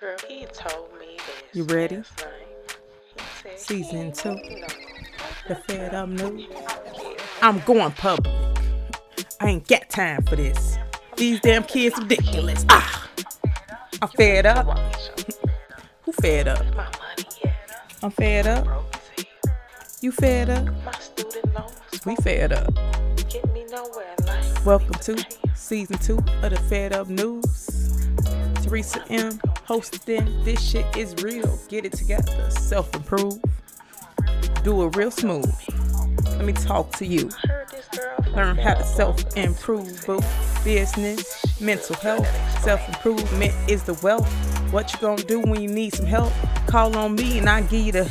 Girl, he told me this. You ready? last night. He said Season two. no The Fed Up News. I'm going public. I ain't got time for this. These damn kids ridiculous. Ah, I'm fed up. Who fed up? My money, yeah. I'm fed up. Broke as hell. You fed up? My student loans We fed up. get me nowhere in life. Welcome to season two of the Fed Up News. Theresa M. hosting. This shit is real. Get it together. Self improve. Do it real smooth. Let me talk to you. Learn how to self improve, boo. Business, mental health, self improvement is the wealth. What you gonna do when you need some help? Call on me and I give you the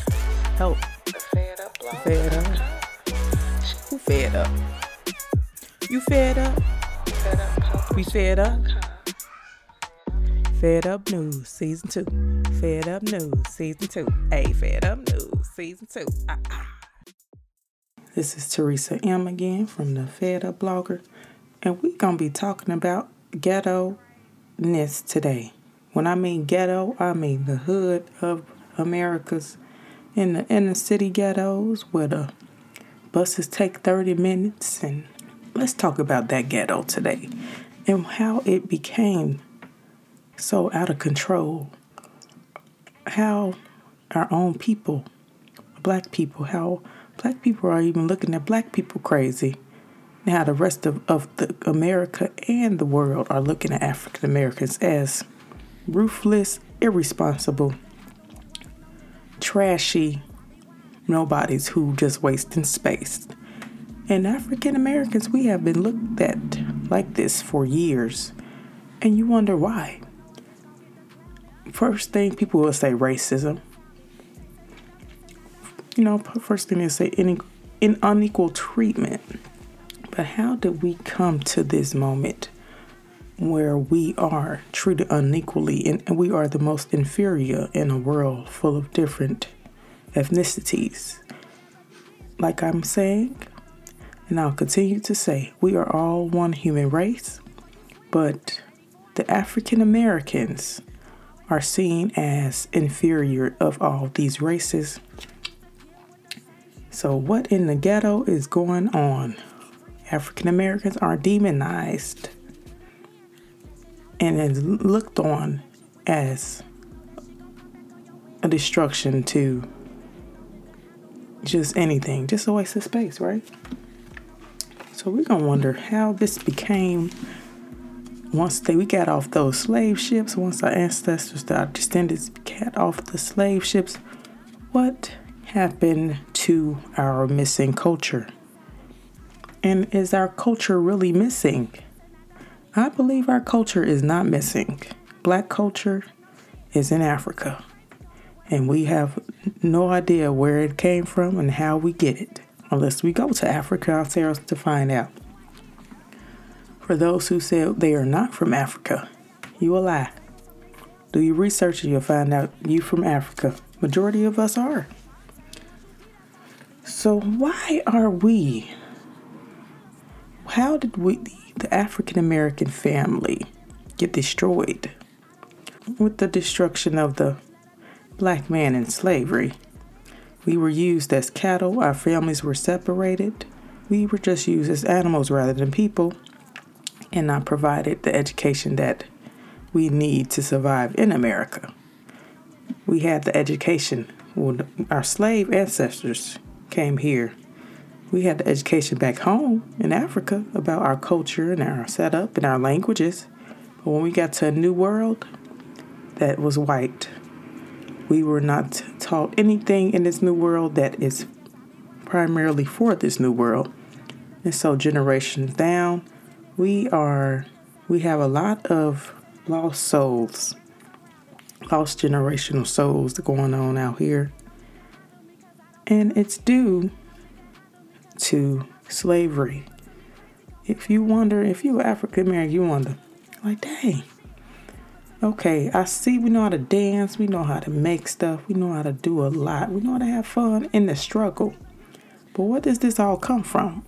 help. The fed up. Who fed up? You fed up? We fed up? Fed Up News Season 2. Fed Up News Season 2. Hey, Fed Up News Season 2. Ah, ah. This is Theresa M again from the Fed Up Blogger, and we're going to be talking about ghetto ness today. When I mean ghetto, I mean the hood of America's in the inner city ghettos where the buses take 30 minutes. And let's talk about that ghetto today and how it became so out of control. How our own people, black people, how black people are even looking at black people crazy. Now the rest of, of the America and the world are looking at African Americans as ruthless, irresponsible, trashy nobodies who just wasting space. And African Americans, we have been looked at like this for years. And you wonder why. First thing people will say racism. You know, first thing they say in, in unequal treatment. But how did we come to this moment where we are treated unequally and, and we are the most inferior in a world full of different ethnicities? Like I'm saying, and I'll continue to say, we are all one human race, but the African Americans are seen as inferior of all these races. So, what in the ghetto is going on? African Americans are demonized and is looked on as a destruction to just anything, just a waste of space, right? So we're gonna wonder how this became once they we got off those slave ships, once our ancestors, our descendants got off the slave ships, what happened to our missing culture? And is our culture really missing? I believe our culture is not missing. Black culture is in Africa. And we have no idea where it came from and how we get it, unless we go to Africa ourselves to find out. For those who said they are not from Africa, you a lie. Do your research and you'll find out you from Africa. Majority of us are. So why are we? How did we, the African American family, get destroyed with the destruction of the black man in slavery? We were used as cattle, our families were separated. We were just used as animals rather than people, and not provided the education that we need to survive in America. We had the education. When our slave ancestors came here. We had the education back home in Africa about our culture and our setup and our languages. But when we got to a new world that was white, we were not taught anything in this new world that is primarily for this new world. And so generations down, we are we have a lot of lost souls, lost generational souls going on out here. And it's due to slavery. If you wonder, if you're African American, you wonder, like, dang, okay, I see we know how to dance, we know how to make stuff, we know how to do a lot, we know how to have fun in the struggle. But where does this all come from?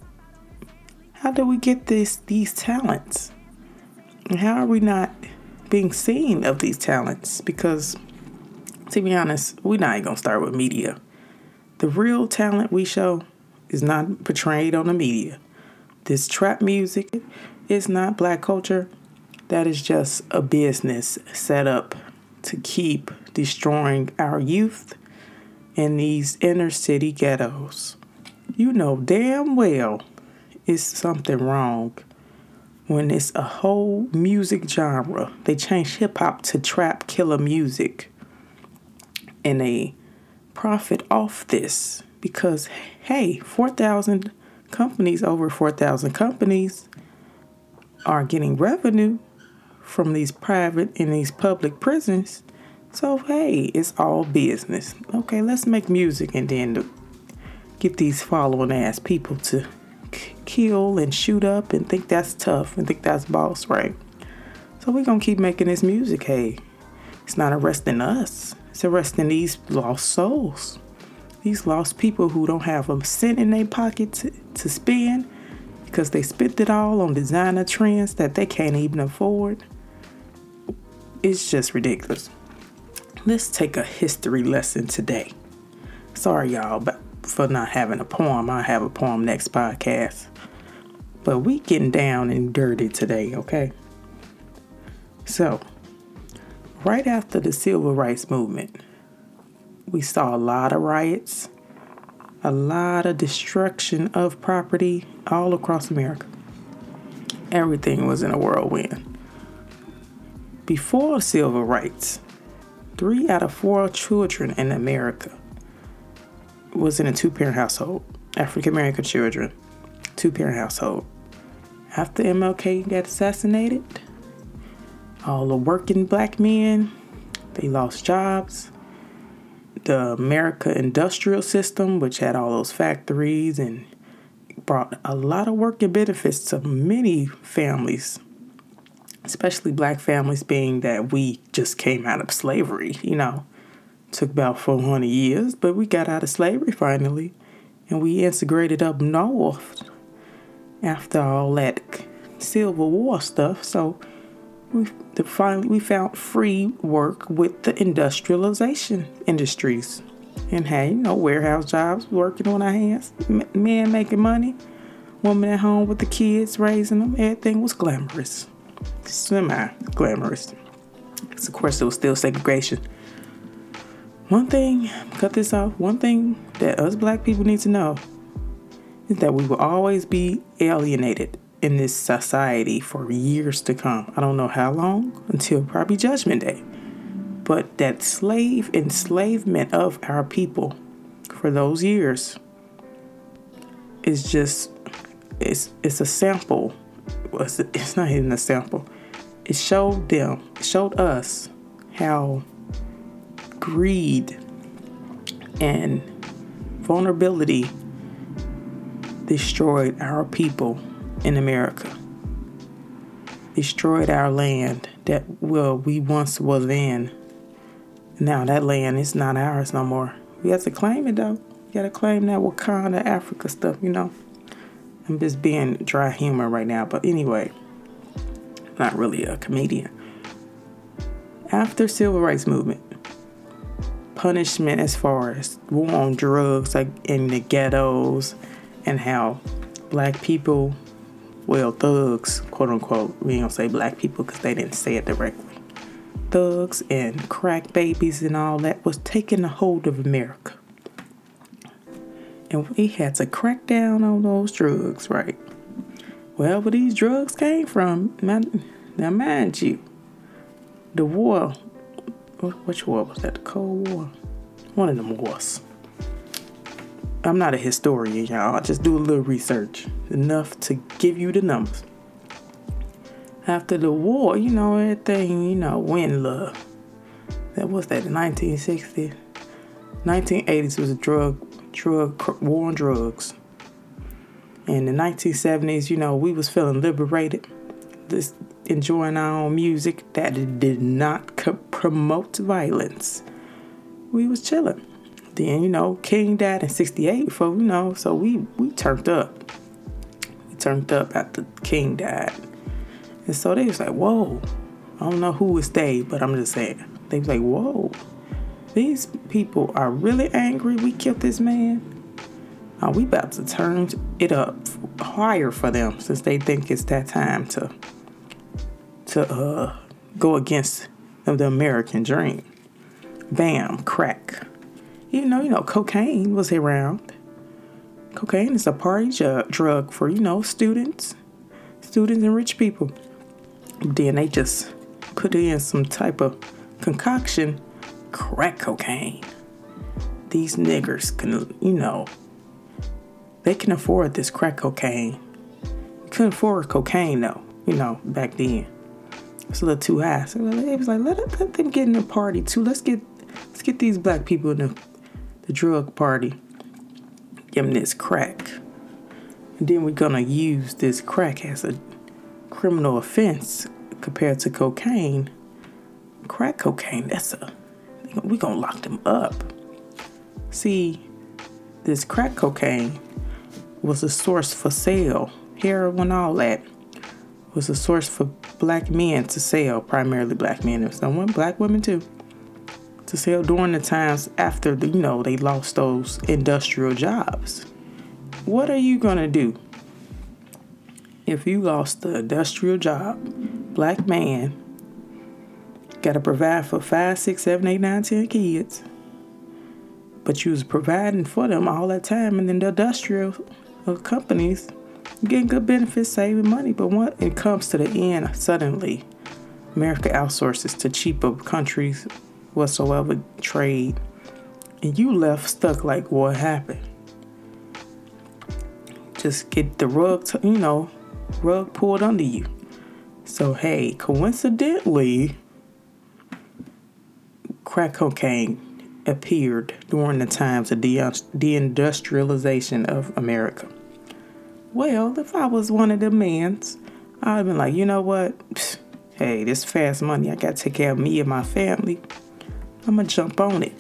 How do we get this these talents? And how are we not being seen of these talents because, to be honest, we're not even gonna start with media. The real talent we show is not portrayed on the media. This trap music is not black culture. That is just a business set up to keep destroying our youth in these inner city ghettos. You know damn well it's something wrong when it's a whole music genre. They change hip hop to trap killer music and they profit off this because, hey, 4,000 companies, over 4,000 companies, are getting revenue from these private and these public prisons. So, hey, it's all business. Okay, let's make music and then get these following ass people to kill and shoot up and think that's tough and think that's boss, right? So we're gonna keep making this music. Hey, it's not arresting us. It's arresting these lost souls, these lost people who don't have a cent in their pocket to, to spend because they spent it all on designer trends that they can't even afford. It's just ridiculous. Let's take a history lesson today. Sorry, y'all, but for not having a poem. I'll have a poem next podcast. But we getting down and dirty today, okay? So, right after the civil rights movement, we saw a lot of riots, a lot of destruction of property all across America. Everything was in a whirlwind. Before civil rights, three out of four children in America was in a two parent household, African American children, two parent household. After MLK got assassinated, all the working black men, they lost jobs. The America industrial system, which had all those factories and brought a lot of work and benefits to many families, especially black families, being that we just came out of slavery, you know. Took about 400 years, but we got out of slavery finally, and we integrated up north after all that Civil War stuff. So we finally we found free work with the industrialization industries, and hey, you know warehouse jobs working on our hands, men making money, woman at home with the kids raising them. Everything was glamorous, semi glamorous. Of course there was still segregation one thing, cut this off, one thing that us black people need to know is that we will always be alienated in this society for years to come. I don't know how long, until probably Judgment Day. But that slave enslavement of our people for those years is just it's it's a sample. It's not even a sample. It showed them, it showed us how greed and vulnerability destroyed our people in America, destroyed our land that well we once was in. Now that land is not ours no more. We have to claim it though. We gotta claim that Wakanda Africa stuff, you know. I'm just being dry humor right now, but anyway, not really a comedian. After civil rights movement, punishment as far as war on drugs, like in the ghettos, and how black people, well, thugs, quote unquote, we gonna say black people because they didn't say it directly. Thugs and crack babies and all that was taking a hold of America. And we had to crack down on those drugs, right? Well, where these drugs came from, now mind you, the war which war was that? The Cold War? One of them wars. I'm not a historian, y'all. I just do a little research, enough to give you the numbers. After the war, you know, everything, you know, win love. That was that, the 1960s. 1980s was a drug, drug, war on drugs. In the 1970s, you know, we was feeling liberated. This enjoying our own music that did not co- promote violence. We was chilling. Then you know, King died in '68. Before you know, so we we turned up. We turned up after King died, and so they was like, "Whoa, I don't know who is they, but I'm just saying. They was like, whoa, these people are really angry. We killed this man. Oh, we about to turn it up higher for them since they think it's that time to to uh, go against the American dream. Bam, crack. You know, you know cocaine was around. Cocaine is a party ju- drug for you know students, students and rich people. Then they just put in some type of concoction, crack cocaine. These niggers can, you know, they can afford this crack cocaine. Couldn't afford cocaine though, you know, back then. It's a little too high. So it was like, let, let them get in the party too. Let's get let's get these black people in the, the drug party. Give them this crack. And then we're gonna use this crack as a criminal offense compared to cocaine. Crack cocaine, that's a we're gonna lock them up. See, this crack cocaine was a source for sale. Heroin, all that was a source for black men to sell, primarily black men. and some black women too, to sell during the times after the, you know they lost those industrial jobs. What are you gonna do if you lost the industrial job? Black man got to provide for five, six, seven, eight, nine, ten kids, but you was providing for them all that time, and then the industrial companies getting good benefits, saving money. But when it comes to the end, suddenly America outsources to cheaper countries whatsoever trade, and you left stuck like what happened. Just get the rug, to, you know, rug pulled under you. So hey, coincidentally, crack cocaine appeared during the times of the deindustrialization of America. Well, if I was one of the mans, I'd have been like, you know what? Psst, hey, this fast money, I gotta take care of me and my family. I'm gonna jump on it.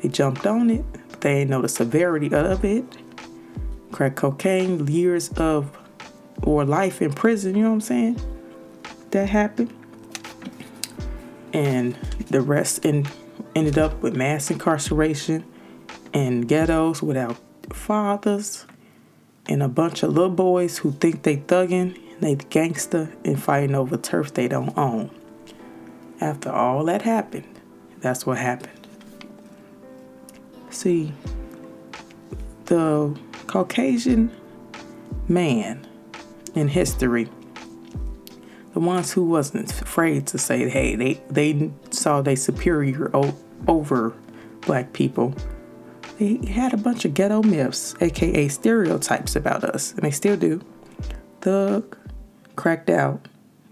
They jumped on it, but they didn't know the severity of it. Crack cocaine, years of or life in prison, you know what I'm saying? That happened. And the rest in, ended up with mass incarceration in ghettos without fathers and a bunch of little boys who think they thugging, they gangster, and fighting over turf they don't own. After all that happened, that's what happened. See, the Caucasian man in history, the ones who wasn't afraid to say, hey, they, they saw they superior o- over black people they had a bunch of ghetto myths, aka stereotypes about us, and they still do. Thug, cracked out,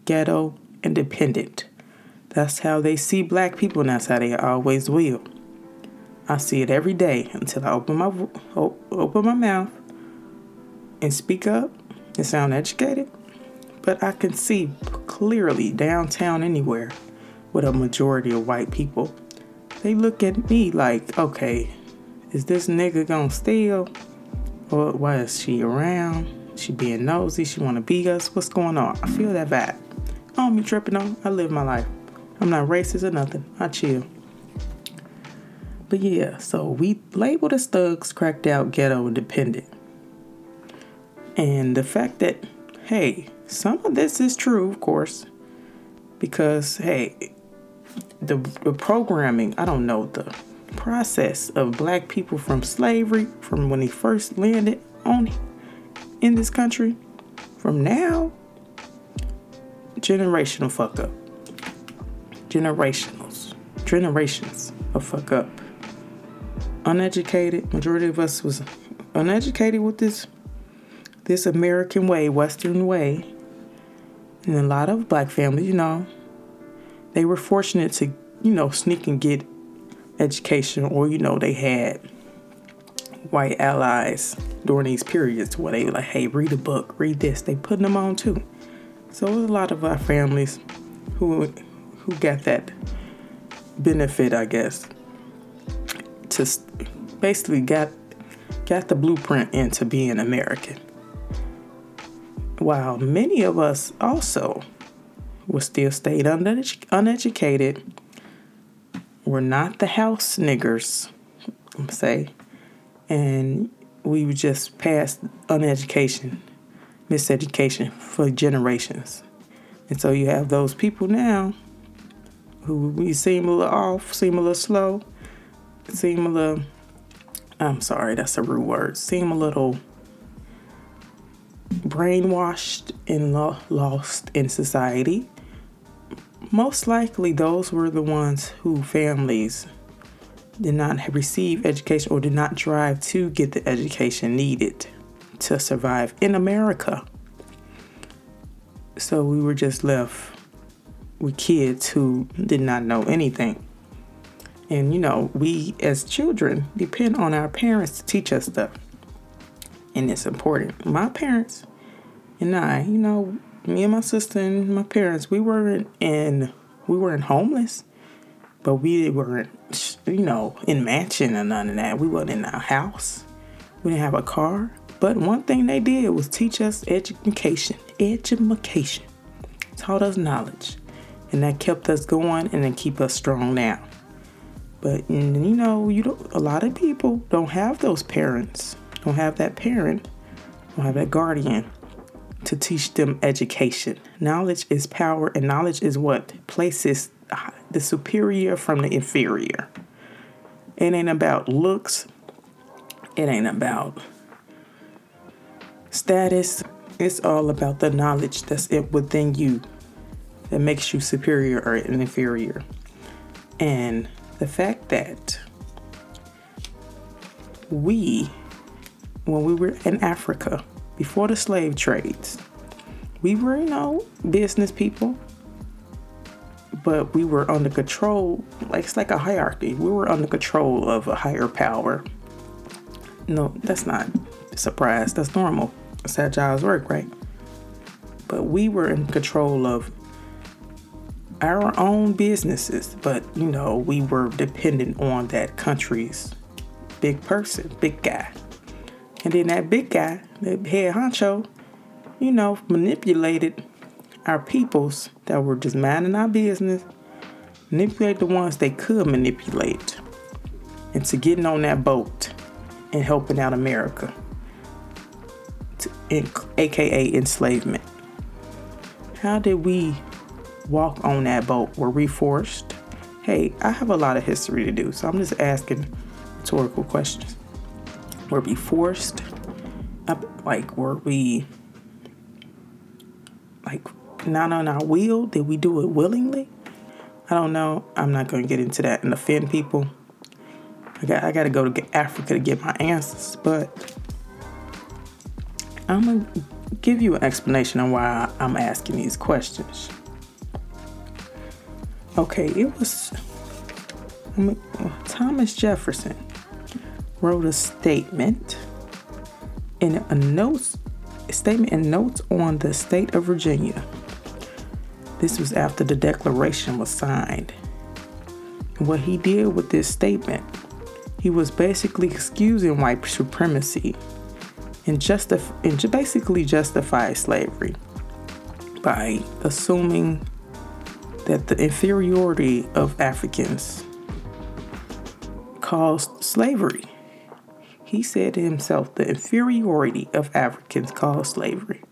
ghetto, independent. That's how they see black people, and that's how they always will. I see it every day until I open my open my mouth and speak up and sound educated. But I can see clearly downtown anywhere with a majority of white people. They look at me like, okay, is this nigga gonna steal? Or why is she around? She being nosy? She wanna be us? What's going on? I feel that vibe. I don't be tripping on. I live my life. I'm not racist or nothing. I chill. But yeah, so we labeled as thugs, cracked out, ghetto, and dependent. And the fact that, hey, some of this is true, of course, because, hey, the, the programming, I don't know, the process of black people from slavery, from when they first landed on in this country, from now, generational fuck up. Generationals. Generations of fuck up. Uneducated, majority of us was uneducated with this this American way, Western way. And a lot of black families, you know, they were fortunate to, you know, sneak and get education, or you know, they had white allies during these periods where they were like, hey, read a book, read this. They putting them on too. So there's a lot of our families who who got that benefit, I guess, to basically got got the blueprint into being American. While many of us also was still stayed unedu- uneducated. We're not the house niggers, I'm say, and we were just past uneducation, miseducation for generations. And so you have those people now who we seem a little off, seem a little slow, seem a little, I'm sorry, that's a rude word, seem a little brainwashed and lo- lost in society. Most likely, those were the ones who families did not receive education or did not drive to get the education needed to survive in America. So we were just left with kids who did not know anything. And you know, we as children depend on our parents to teach us stuff. And it's important. My parents and I, you know, me and my sister and my parents, we weren't in we weren't homeless, but we weren't you know, in mansion or none of that. We weren't in our house. We didn't have a car. But one thing they did was teach us education. Education. Taught us knowledge. And that kept us going and then keep us strong now. But you know, you don't, a lot of people don't have those parents, don't have that parent, don't have that guardian to teach them education. Knowledge is power, and knowledge is what places the superior from the inferior. It ain't about looks, it ain't about status. It's all about the knowledge that's within you that makes you superior or inferior. And the fact that we, when we were in Africa, before the slave trades, we were, you know, business people, but we were under control. Like it's like a hierarchy. We were under control of a higher power. No, that's not surprise. That's normal. That's how jobs work, right? But we were in control of our own businesses, but you know, we were dependent on that country's big person, big guy. And then that big guy, that head honcho, you know, manipulated our peoples that were just minding our business, manipulate the ones they could manipulate into getting on that boat and helping out America, to, in, aka enslavement. How did we walk on that boat? Were we forced? Hey, I have a lot of history to do, so I'm just asking rhetorical questions. Were we forced? Like, were we like not on our will? Did we do it willingly? I don't know. I'm not going to get into that and offend people. I got I got to go to Africa to get my answers, but I'm gonna give you an explanation on why I'm asking these questions. Okay, it was Thomas Jefferson wrote a statement in a notes statement and notes on the state of Virginia. This was after the Declaration was signed. What he did with this statement, he was basically excusing white supremacy and, justif- and basically justify slavery by assuming that the inferiority of Africans caused slavery. He said to himself, the inferiority of Africans caused slavery.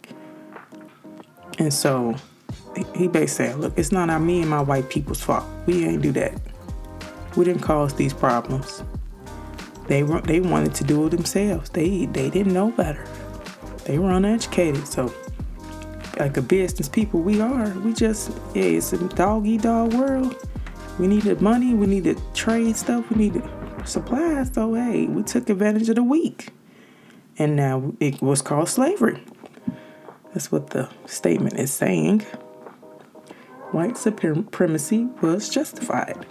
And so he basically said, look, it's not our me and my white people's fault. We ain't do that. We didn't cause these problems. They they wanted to do it themselves. They they didn't know better. They were uneducated. So like a business people we are, we just yeah, it's a dog eat dog world. We needed money, we needed trade stuff, we needed supplies. So hey, we took advantage of the weak. And now it was called slavery. That's what the statement is saying. White supremacy was justified.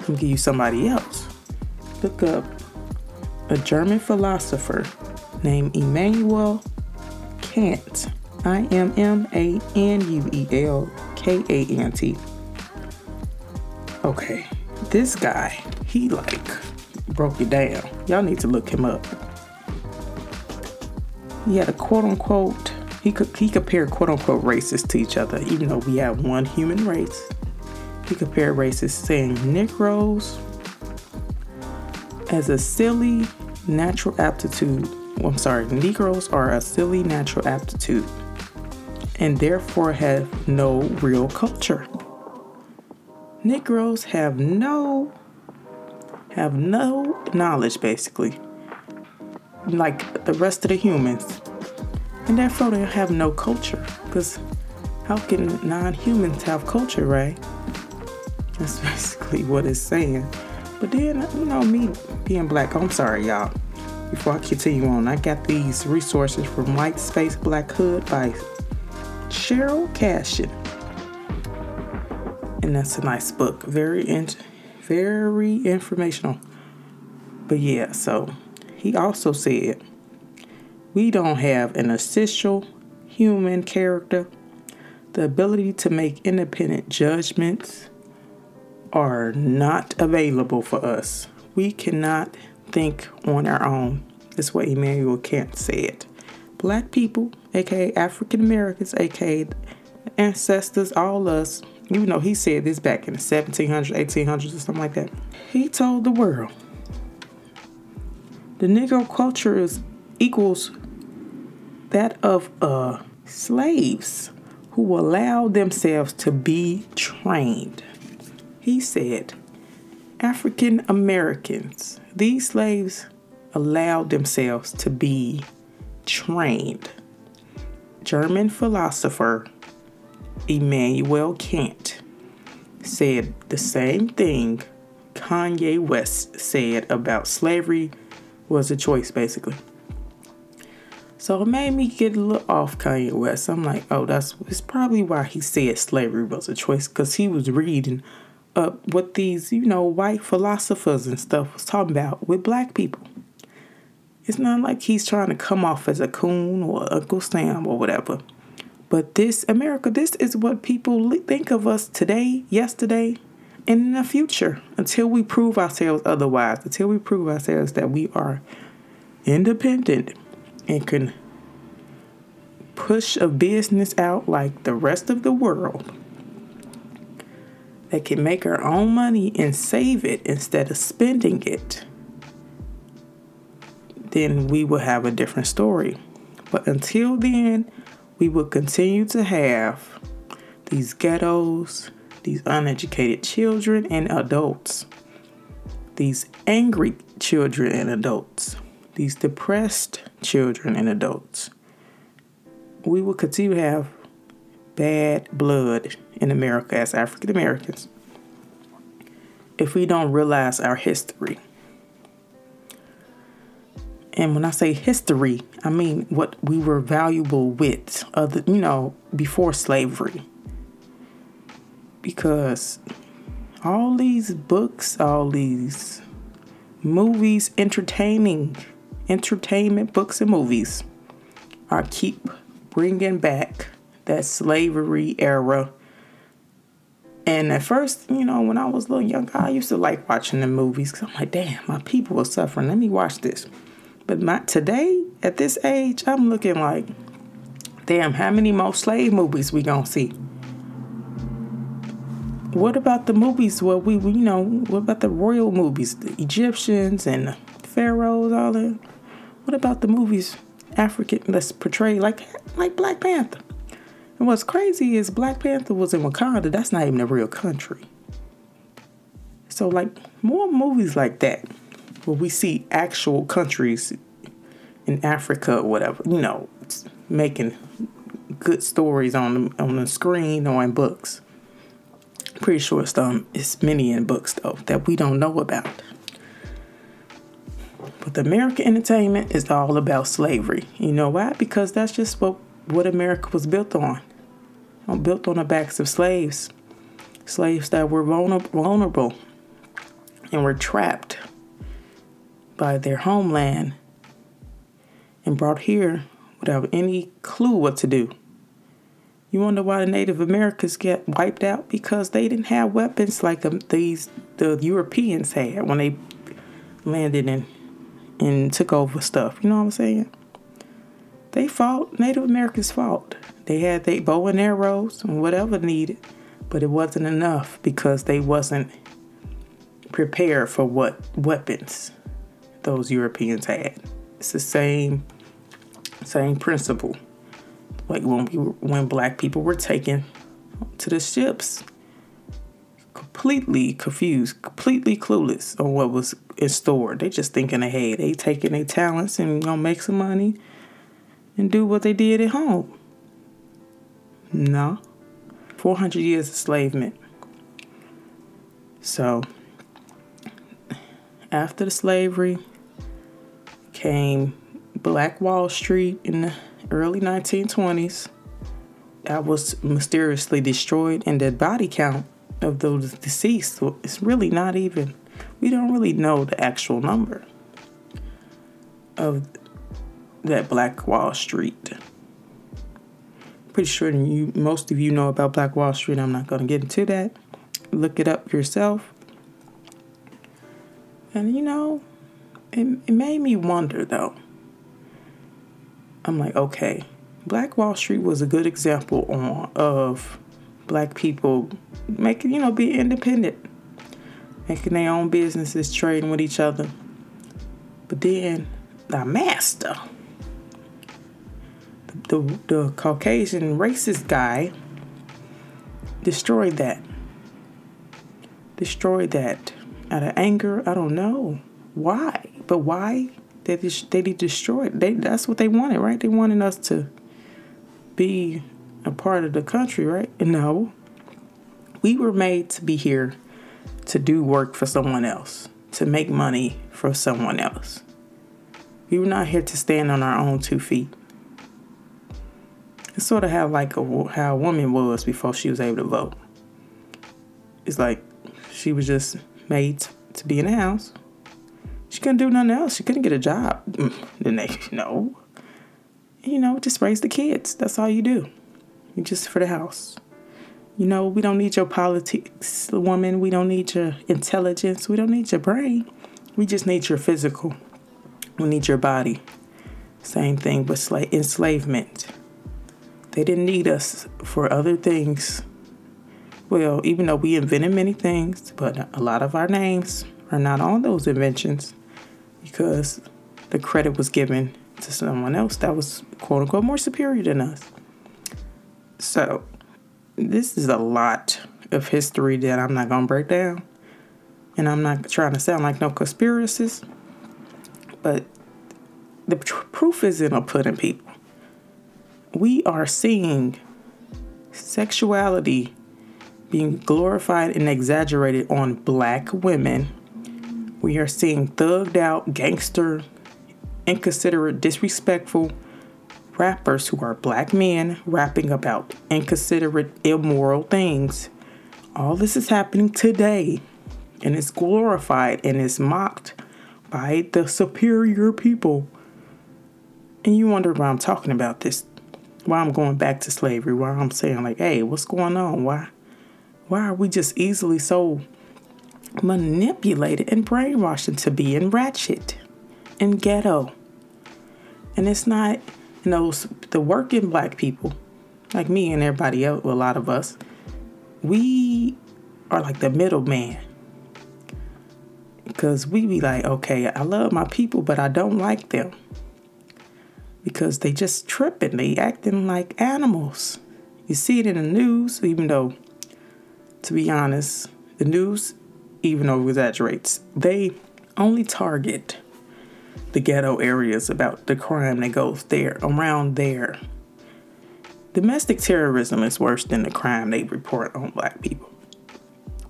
Let me give you somebody else. Look up a German philosopher named Immanuel Kant. I M M A N U E L K A N T. Okay, this guy, he like broke it down. Y'all need to look him up. He had a quote unquote he could he compared quote unquote races to each other, even though we have one human race. He compared races, saying Negroes as a silly natural aptitude. Well, I'm sorry, Negroes are a silly natural aptitude and therefore have no real culture. Negroes have no have no knowledge basically. Like the rest of the humans. And therefore they have no culture because how can non-humans have culture right? That's basically what it's saying. But then you know me being black i'm sorry y'all. Before i continue on i got these resources from white space black hood by Sheryll Cashin and that's a nice book. Very in- very informational. But yeah so he also said we don't have an essential human character. The ability to make independent judgments are not available for us. We cannot think on our own. That's what Immanuel Kant said. Black people aka african americans aka ancestors all us even though he said this back in the 1700s 1800s or something like that he told the world the negro culture is equals that of uh, slaves who allow themselves to be trained. He said, African Americans, these slaves allowed themselves to be trained. German philosopher Immanuel Kant said the same thing Kanye West said about slavery was a choice, basically. So it made me get a little off Kanye West. I'm like, oh, that's it's probably why he said slavery was a choice, because he was reading up what these, you know, white philosophers and stuff was talking about with black people. It's not like he's trying to come off as a coon or Uncle Sam or whatever. But this, America, this is what people think of us today, yesterday, and in the future until we prove ourselves otherwise, until we prove ourselves that we are independent and can push a business out like the rest of the world that can make our own money and save it instead of spending it, then we will have a different story. But until then, we will continue to have these ghettos, these uneducated children and adults, these angry children and adults, these depressed children and adults. We will continue to have bad blood in America as African Americans if we don't realize our history. And when I say history, I mean what we were valuable with, other, you know, before slavery. Because all these books, all these movies, entertaining, entertainment books and movies are keep bringing back that slavery era. And at first, you know, when I was a little young, I used to like watching the movies because I'm like, damn, my people are suffering. Let me watch this. But not today, at this age, I'm looking like, damn, how many more slave movies we gonna see? What about the movies where we, you know, what about the royal movies, the Egyptians and the pharaohs, all that? What about the movies African that's portrayed like like Black Panther? And what's crazy is Black Panther was in Wakanda. That's not even a real country. So like more movies like that where we see actual countries in Africa or whatever, you know, making good stories on the, on the screen or in books. Pretty sure it's um it's many in books though that we don't know about. But the American entertainment is all about slavery. You know why? Because that's just what what America was built on. Built on the backs of slaves. Slaves that were vulnerable and were trapped by their homeland and brought here without any clue what to do. You wonder why the Native Americans get wiped out because they didn't have weapons like the, these the Europeans had when they landed and and took over stuff. You know what I'm saying? they fought. Native Americans fought. They had their bow and arrows and whatever needed, but it wasn't enough because they wasn't prepared for what weapons those Europeans had. It's the same same principle. Like when we when black people were taken to the ships, completely confused, completely clueless on what was in store. They just thinking ahead. They taking their talents and gonna make some money and do what they did at home. No. 400 years of enslavement. So, after the slavery came Black Wall Street in the early 1920s. That was mysteriously destroyed, and the body count of those deceased is really not even, we don't really know the actual number of that Black Wall Street. Pretty sure you, most of you know about Black Wall Street. I'm not going to get into that. Look it up yourself. And you know, it, it made me wonder though. I'm like, okay, Black Wall Street was a good example on, of black people making, you know, being independent, making their own businesses, trading with each other. But then the master, the, the, the Caucasian racist guy, destroyed that. Destroyed that out of anger. I don't know why, but why they they destroyed. They that's what they wanted, right? They wanted us to be a part of the country, right? No, we were made to be here to do work for someone else, to make money for someone else. We were not here to stand on our own two feet. It's sort of how like a, how a woman was before she was able to vote. It's like she was just made to be in the house. She couldn't do nothing else. She couldn't get a job. Then they no. You know, just raise the kids. That's all you do. You just for the house. You know, we don't need your politics, woman. We don't need your intelligence. We don't need your brain. We just need your physical. We need your body. Same thing with sla- enslavement. They didn't need us for other things. Well, even though we invented many things, but a lot of our names are not on those inventions because the credit was given to someone else that was quote unquote more superior than us. So, this is a lot of history that I'm not going to break down. And I'm not trying to sound like no conspiracist, but the proof is in the pudding, people. We are seeing sexuality being glorified and exaggerated on black women. We are seeing thugged out, gangster, inconsiderate, disrespectful rappers who are black men rapping about inconsiderate, immoral things. All this is happening today, and it's glorified and is mocked by the superior people. And you wonder why I'm talking about this, why I'm going back to slavery, why I'm saying like, hey, what's going on? Why why are we just easily so manipulated and brainwashed into being ratchet and ghetto? And it's not, you know, the working black people, like me and everybody else, a lot of us, we are like the middleman. Because we be like, okay, I love my people, but I don't like them. Because they just tripping, they acting like animals. You see it in the news, even though, to be honest, the news, even it exaggerates, they only target the ghetto areas about the crime that goes there, around there. Domestic terrorism is worse than the crime they report on black people.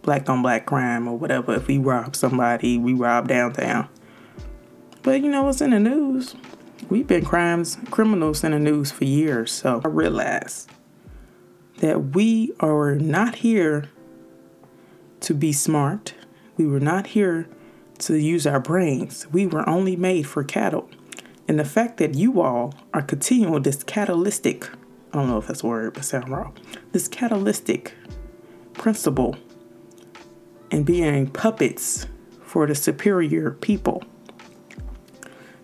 Black on black crime or whatever. If we rob somebody, we rob downtown. But you know what's in the news? We've been crimes, criminals in the news for years. So I realize that we are not here to be smart. We were not here to use our brains. We were only made for cattle. And the fact that you all are continuing this catalytic, I don't know if that's a word, but sound wrong, this catalytic principle and being puppets for the superior people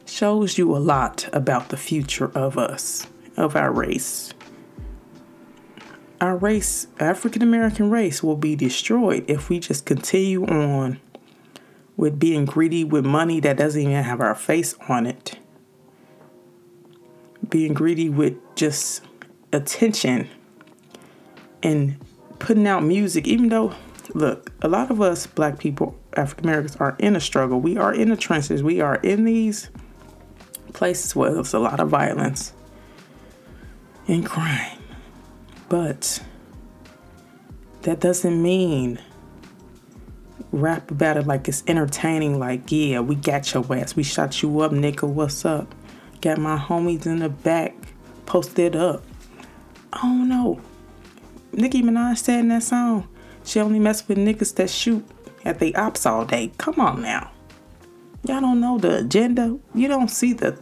shows you a lot about the future of us, of our race. Our race, African American race, will be destroyed if we just continue on with being greedy with money that doesn't even have our face on it. Being greedy with just attention and putting out music, even though, look, a lot of us black people, African Americans, are in a struggle. We are in the trenches. We are in these places where there's a lot of violence and crime. But that doesn't mean rap about it like it's entertaining, like, yeah, we got your ass. We shot you up, nigga. What's up? Got my homies in the back posted up. Don't know. Nicki Minaj said in that song, she only mess with niggas that shoot at the ops all day. Come on now. Y'all don't know the agenda. You don't see the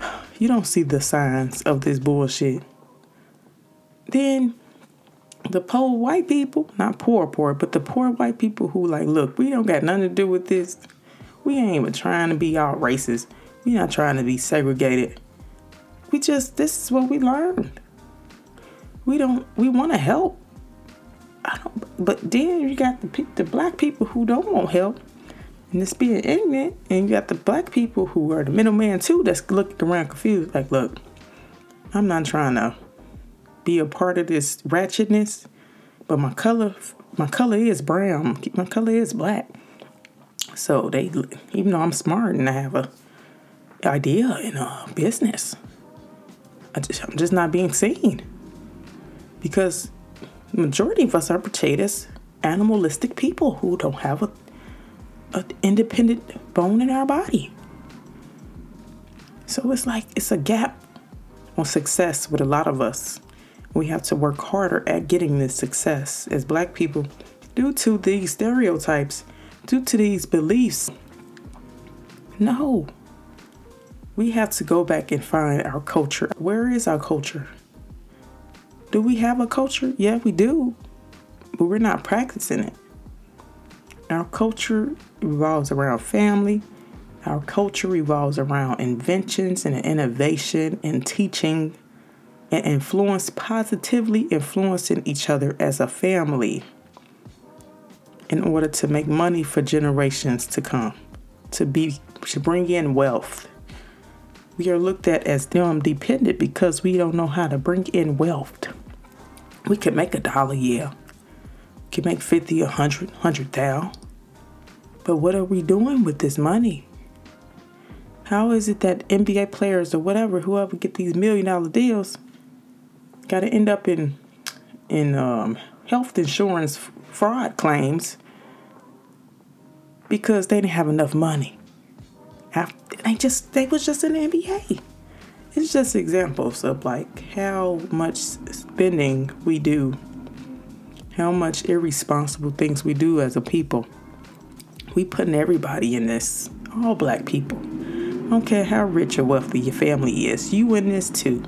you don't see the signs of this bullshit. Then the poor white people, not poor poor, but the poor white people who like, look, we don't got nothing to do with this. We ain't even trying to be all racist. We not trying to be segregated. We just this is what we learned. We don't we want to help. I don't but then you got the the black people who don't want help. And it's being ignorant, and you got the black people who are the middleman too that's looking around confused, like, look, I'm not trying to be a part of this ratchetness, but my color my color is brown. My color is black. So they even though I'm smart and I have a idea in a business, I just, I'm just not being seen. Because majority of us are potatoes, animalistic people who don't have a, a independent bone in our body. So it's like it's a gap on success with a lot of us we have to work harder at getting this success as black people due to these stereotypes, due to these beliefs. No. We have to go back and find our culture. Where is our culture? Do we have a culture? Yeah, we do, but we're not practicing it. Our culture revolves around family. Our culture revolves around inventions and innovation and teaching and influence positively influencing each other as a family in order to make money for generations to come to be to bring in wealth. We are looked at as dumb dependent because we don't know how to bring in wealth. We can make a dollar yeah. We can make 50 100 100,000 but what are we doing with this money? How is it that NBA players or whatever, whoever get these million dollar deals, got to end up in in um, health insurance fraud claims because they didn't have enough money. After, they just they was just in the NBA. It's just examples of like how much spending we do, how much irresponsible things we do as a people. We putting everybody in this, all black people. I don't care how rich or wealthy your family is, you in this too.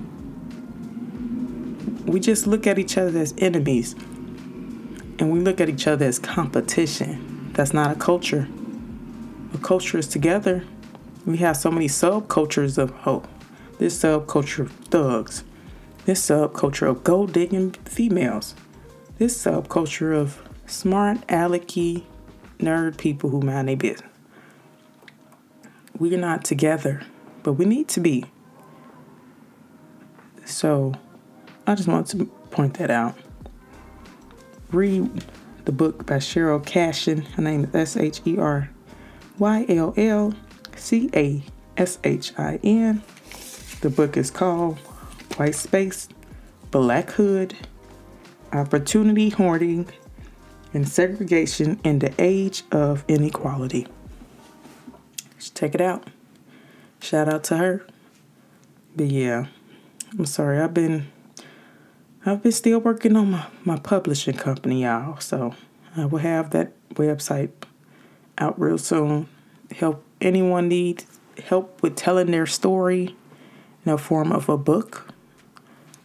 We just look at each other as enemies and we look at each other as competition. That's not a culture. A culture is together. We have so many subcultures of hope. This subculture of thugs. This subculture of gold digging females. This subculture of smart, alecky, nerd people who mind their business. We're not together, but we need to be. So, I just wanted to point that out. Read the book by Sheryll Cashin. Her name is S H E R Y L L C A S H I N. The book is called White Space, Black Hood, Opportunity Hoarding, and Segregation in the Age of Inequality. Check it out. Shout out to her. But yeah, I'm sorry, I've been I've been still working on my, my publishing company, y'all. So I will have that website out real soon. Help anyone need help with telling their story in the form of a book,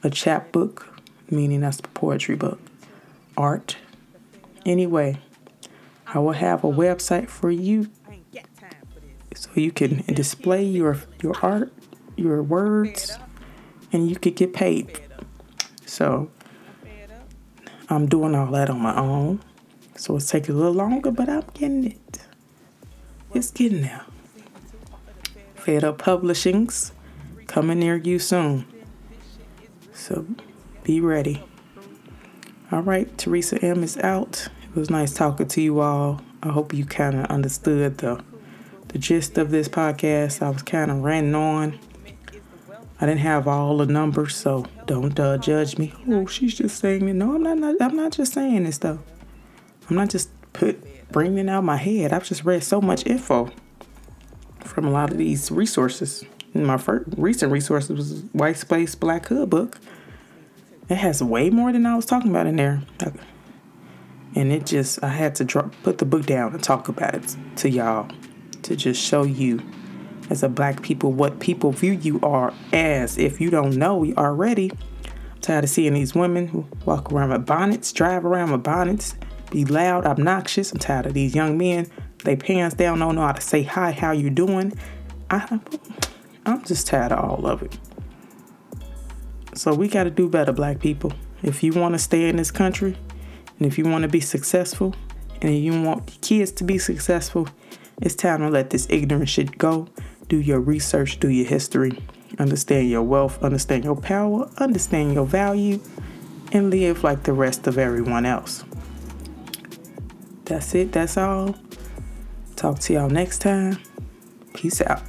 a chapbook, meaning that's a poetry book, art. Anyway, I will have a website for you so you can display your your art, your words, and you could get paid. So I'm doing all that on my own. So it's taking a little longer, but I'm getting it. It's getting there. Fed Up Publishings coming near you soon. So be ready. All right, Theresa M is out. It was nice talking to you all. I hope you kind of understood the the gist of this podcast. I was kind of ranting on. I didn't have all the numbers, so don't uh, judge me. Oh, she's just saying it. No, I'm not, not. I'm not just saying this though. I'm not just put bringing it out my head. I've just read so much info from a lot of these resources. And my first recent resources was White Space Black Hood book. It has way more than I was talking about in there. And it just, I had to drop, put the book down and talk about it to y'all to just show you as a black people what people view you are as if you don't know already. I'm tired of seeing these women who walk around with bonnets, drive around with bonnets, be loud, obnoxious. I'm tired of these young men. They pants down, don't know how to say hi, how you doing. I, I'm just tired of all of it. So we got to do better, black people. If you want to stay in this country, and if you want to be successful, and you want your kids to be successful, it's time to let this ignorant shit go. Do your research, do your history, understand your wealth, understand your power, understand your value, and live like the rest of everyone else. That's it. That's all. Talk to y'all next time. Peace out.